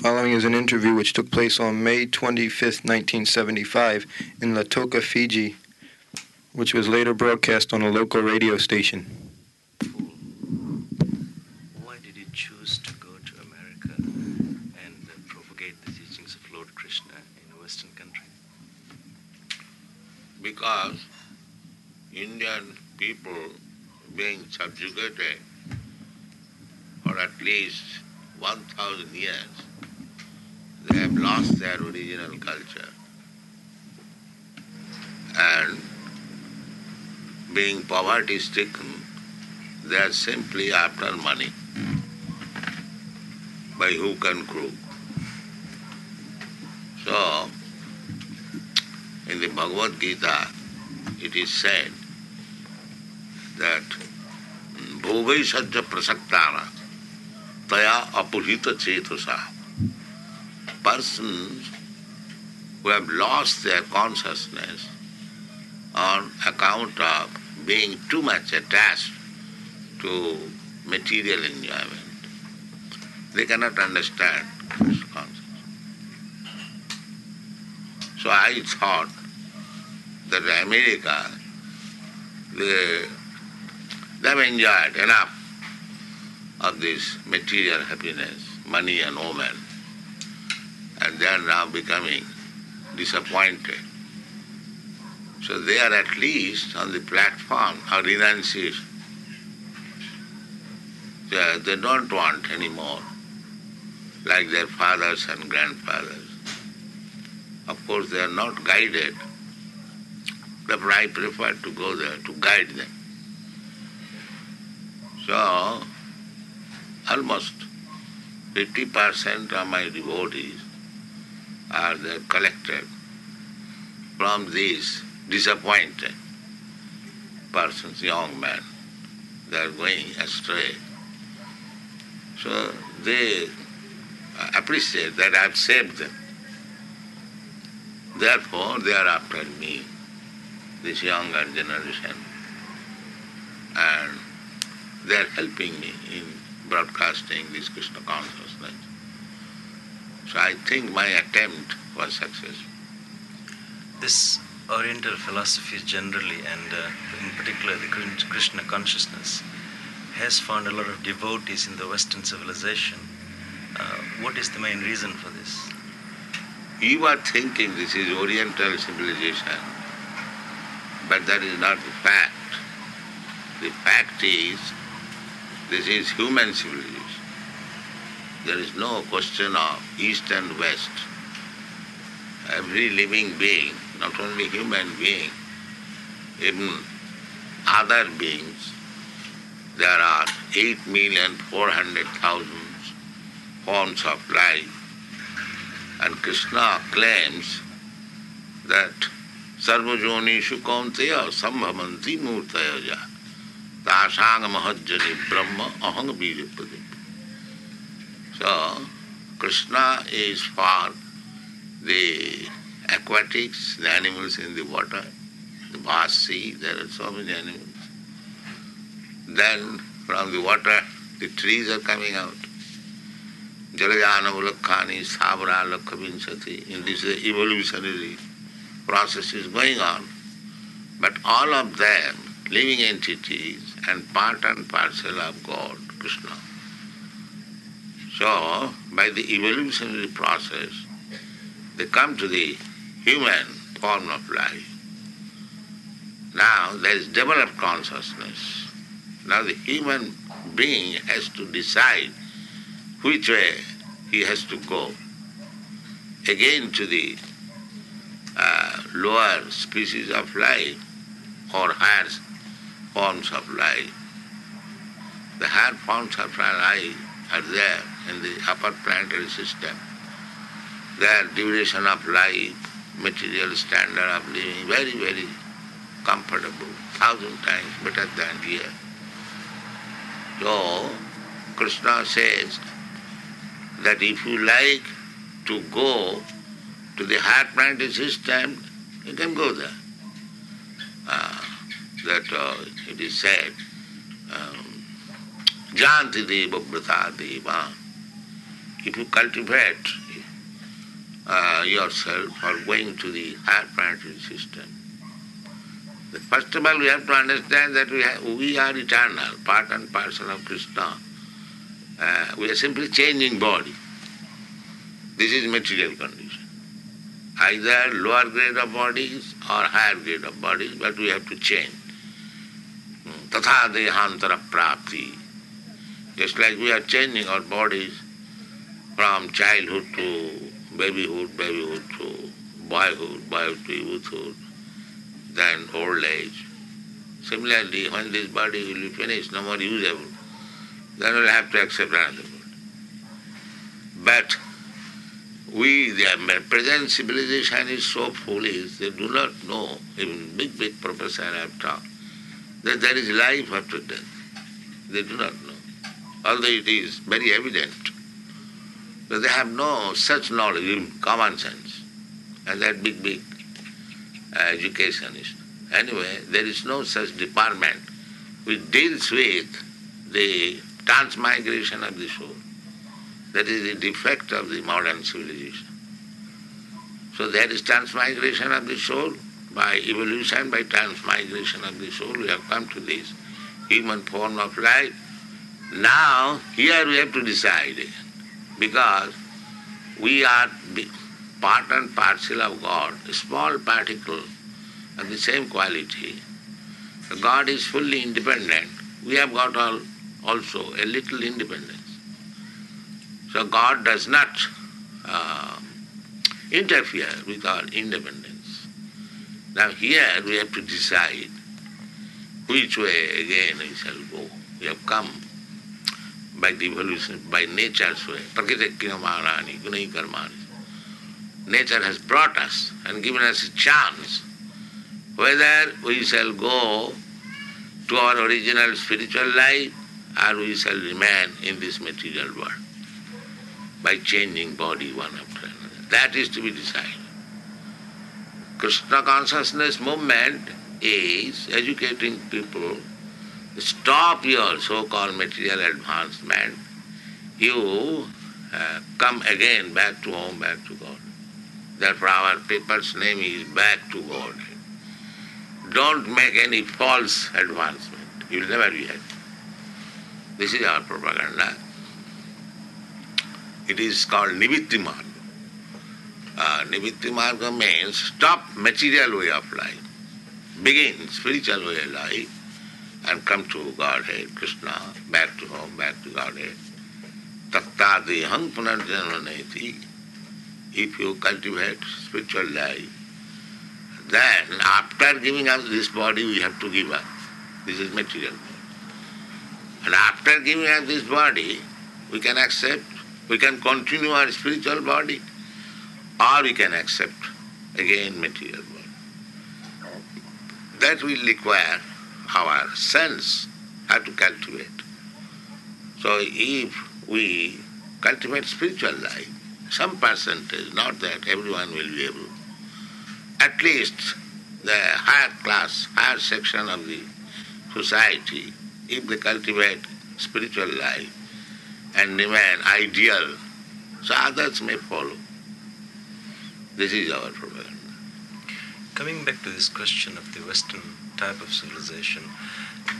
Following is an interview which took place on May 25, 1975, in Lautoka, Fiji, which was later broadcast on a local radio station. Why did you choose to go to America and uh, propagate the teachings of Lord Krishna in a Western country? Because Indian people being subjugated for at least 1,000 years, they have lost their original culture. And being poverty stricken, they are simply after money by hook and crook. So, in the Bhagavad Gita, it is said that bhogai sajja prasaktana taya apurita chetasa persons who have lost their consciousness on account of being too much attached to material enjoyment. They cannot understand this concept. So I thought that America, they, they have enjoyed enough of this material happiness, money and woman, and they are now becoming disappointed. So they are at least on the platform of renunciation. They, they don't want any more, like their fathers and grandfathers. Of course, they are not guided, but I prefer to go there to guide them. So, almost 50% of my devotees are there collected from these disappointed persons, young men. They are going astray. So they uh, appreciate that I have saved them. Therefore, they are after me, this younger generation. And they are helping me in broadcasting this Krishna consciousness. So I think my attempt was successful. This Oriental philosophy generally, and uh, in particular the Krishna consciousness, has found a lot of devotees in the Western civilization. Uh, what is the main reason for this? You are thinking this is Oriental civilization, but that is not the fact. The fact is, this is human civilization. There is no question of East and West. Every living being not only human being, even other beings. There are 8,400,000 forms of life. And Krishna claims that kaunteya sambhavanti murtaya tasang mahajjani brahma ahang bijapadi. So, Krishna is for the aquatics, the animals in the water, the vast sea, there are so many animals. Then from the water, the trees are coming out. Jalajana Ulakhani, Sabra Lakhavinsati, in this evolutionary process is going on. But all of them, living entities and part and parcel of God, Krishna. So, by the evolutionary process, they come to the human form of life. Now there is developed consciousness. Now the human being has to decide which way he has to go. Again to the uh, lower species of life or higher forms of life. The higher forms of life are there in the upper planetary system. Their duration of life material standard of living, very, very comfortable, thousand times better than here. So, Krishna says that if you like to go to the higher planetary system, you can go there. Uh, that uh, it is said, Janti Deva Brata Deva. if you cultivate uh, yourself for going to the higher planetary system, first of all we have to understand that we, have, we are eternal, part and parcel of Krishna. Uh, we are simply changing body. This is material condition. Either lower grade of bodies or higher grade of bodies, but we have to change. Tatha dehantara prapti. Just like we are changing our bodies from childhood to babyhood, babyhood to boyhood, boyhood to youthhood, then old age. Similarly, when this body will be finished, no more usable, then we'll have to accept another body. But we, the present civilization is so foolish, they do not know, even big, big professor have taught, that there is life after death. They do not know. Although it is very evident. But they have no such knowledge, even common sense. And that big, big uh, educationist. Anyway, there is no such department which deals with the transmigration of the soul. That is the defect of the modern civilization. So there is transmigration of the soul, by evolution, by transmigration of the soul, we have come to this human form of life. Now, here we have to decide, because we are part and parcel of God, a small particle of the same quality. God is fully independent. We have got all, also a little independence. So God does not uh, interfere with our independence. Now here we have to decide which way again we shall go. We have come by evolution, by nature's way. Nature has brought us and given us a chance whether we shall go to our original spiritual life or we shall remain in this material world by changing body one after another. That is to be decided. Krishna consciousness movement is educating people stop your so-called material advancement. You uh, come again back to home, back to God. Therefore our paper's name is Back to God. Don't make any false advancement. You'll never be happy. This is our propaganda. It is called Nivritti Marga uh, Nivritti Marga means stop material way of life, begin spiritual way of life, and come to Godhead, Krishna, back to home, back to Godhead. Tattadehang punarjanmaneti. If you cultivate spiritual life, then after giving up this body, we have to give up. This is material And after giving up this body, we can accept, we can continue our spiritual body or we can accept again material world. That will require our sense how to cultivate. So if we cultivate spiritual life, some percentage, not that everyone will be able, at least the higher class, higher section of the society, if they cultivate spiritual life and remain ideal, so others may follow. This is our problem. Coming back to this question of the Western type of civilization,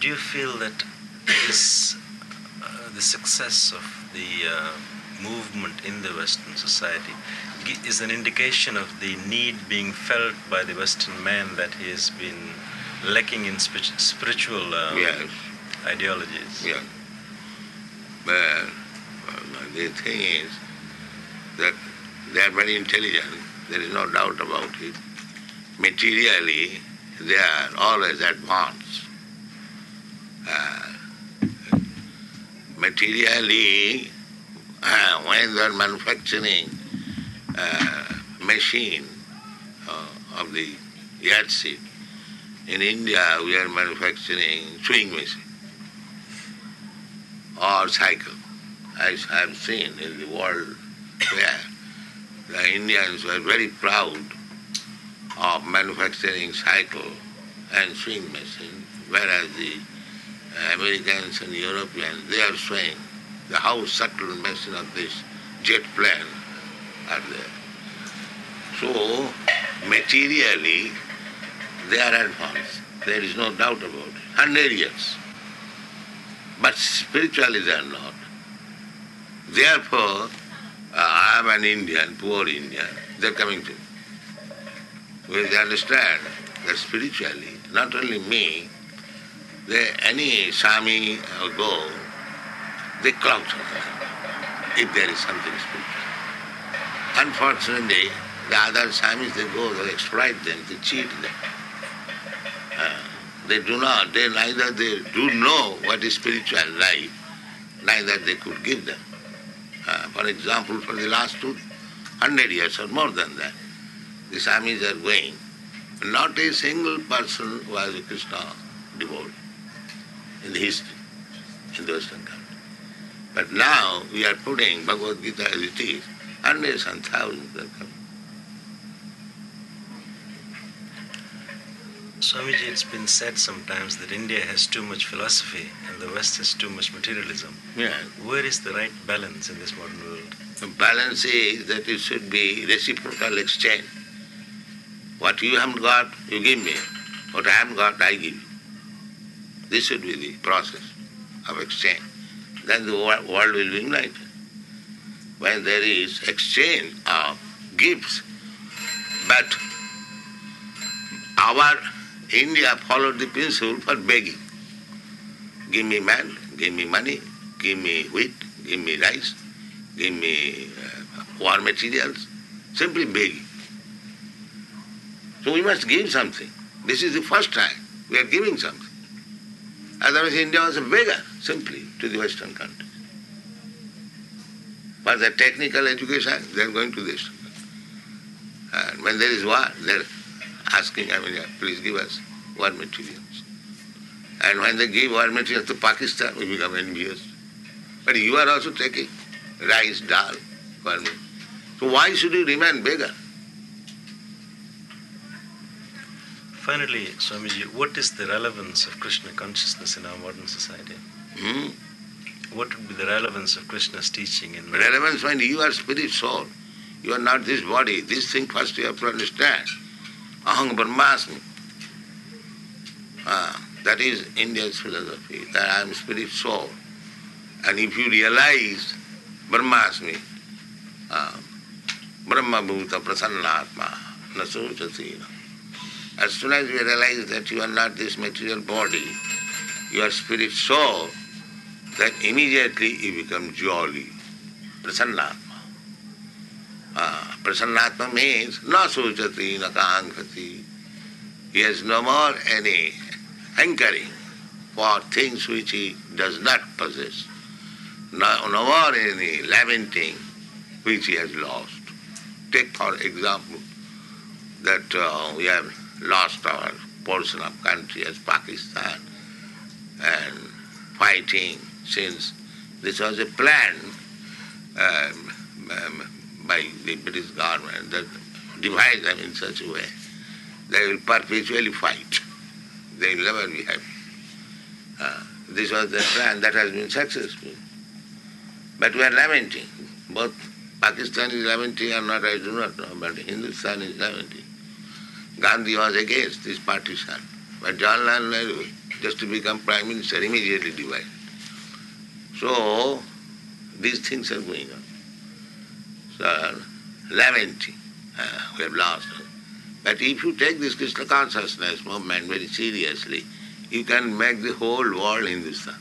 do you feel that this, uh, the success of the uh, movement in the Western society is an indication of the need being felt by the Western man that he has been lacking in spiritual uh, yes. ideologies? Yeah. Well, the thing is that they are very intelligent there is no doubt about it. Materially, they are always advanced. Uh, materially, uh, when they are manufacturing uh, machine uh, of the yardstick, in India we are manufacturing sewing machine or cycle. I have seen in the world where the Indians were very proud of manufacturing cycle and swing machine, whereas the Americans and Europeans, they are saying the how subtle machine of this jet plane are there. So, materially, they are advanced. There is no doubt about it. Hundred years. But spiritually they are not. Therefore, uh, I am an Indian, poor Indian. They are coming to me. Well, they understand that spiritually, not only me, they, any Swami or go, they clout if there is something spiritual. Unfortunately, the other Swamis, they go, they exploit them, they cheat them. Uh, they do not, they neither they do know what is spiritual life, neither they could give them. Uh, for example, for the last two hundred years or more than that, the Swamis are going. Not a single person was a Krishna devotee in the history, in the Western country. But now we are putting Bhagavad Gita as it is, hundreds and thousands are coming. Swamiji, it's been said sometimes that India has too much philosophy and the West has too much materialism. Yeah. Where is the right balance in this modern world? The balance is that it should be reciprocal exchange. What you haven't got, you give me. What I haven't got, I give you. This should be the process of exchange. Then the wo- world will be united. When there is exchange of gifts, but our India followed the principle for begging. Give me man, give me money, give me wheat, give me rice, give me uh, war materials, simply begging. So we must give something. This is the first time we are giving something. Otherwise India was a beggar, simply, to the Western countries. For the technical education, they are going to this. And when there is war, they are asking, I mean, please give us war materials. And when they give war materials to Pakistan, we become envious. But you are also taking rice, dal, for. So why should you remain beggar? Finally, Swamiji, what is the relevance of Krishna consciousness in our modern society? Hmm? What would be the relevance of Krishna's teaching in Relevance when you are spirit soul. You are not this body. This thing first you have to understand. Aham Brahmasmi. Ah, that is India's philosophy, that I am spirit soul. And if you realize Brahmasmi, ah, Brahma Bhuta Prasannatma, Nasuchati. As soon as you realize that you are not this material body, you are spirit soul, then immediately you become jolly. Prasannatma. Ah, Prasannatma means na sujati, na kankati. He has no more any hankering for things which he does not possess. No, no more any lamenting which he has lost. Take for example that uh, we have lost our portion of country as Pakistan and fighting since this was a plan um, um, by the British government that divides them in such a way they will perpetually fight. They will never be happy. Uh, this was the plan that has been successful. But we are lamenting. Both Pakistan is lamenting or not, I do not know, but Hindustan is lamenting. Gandhi was against this partition. But Jawaharlal Nehru, just to become prime minister, immediately divided. So, these things are going on. So, lamenting, uh, we have lost. But if you take this Krishna consciousness movement very seriously, you can make the whole world Hindustan.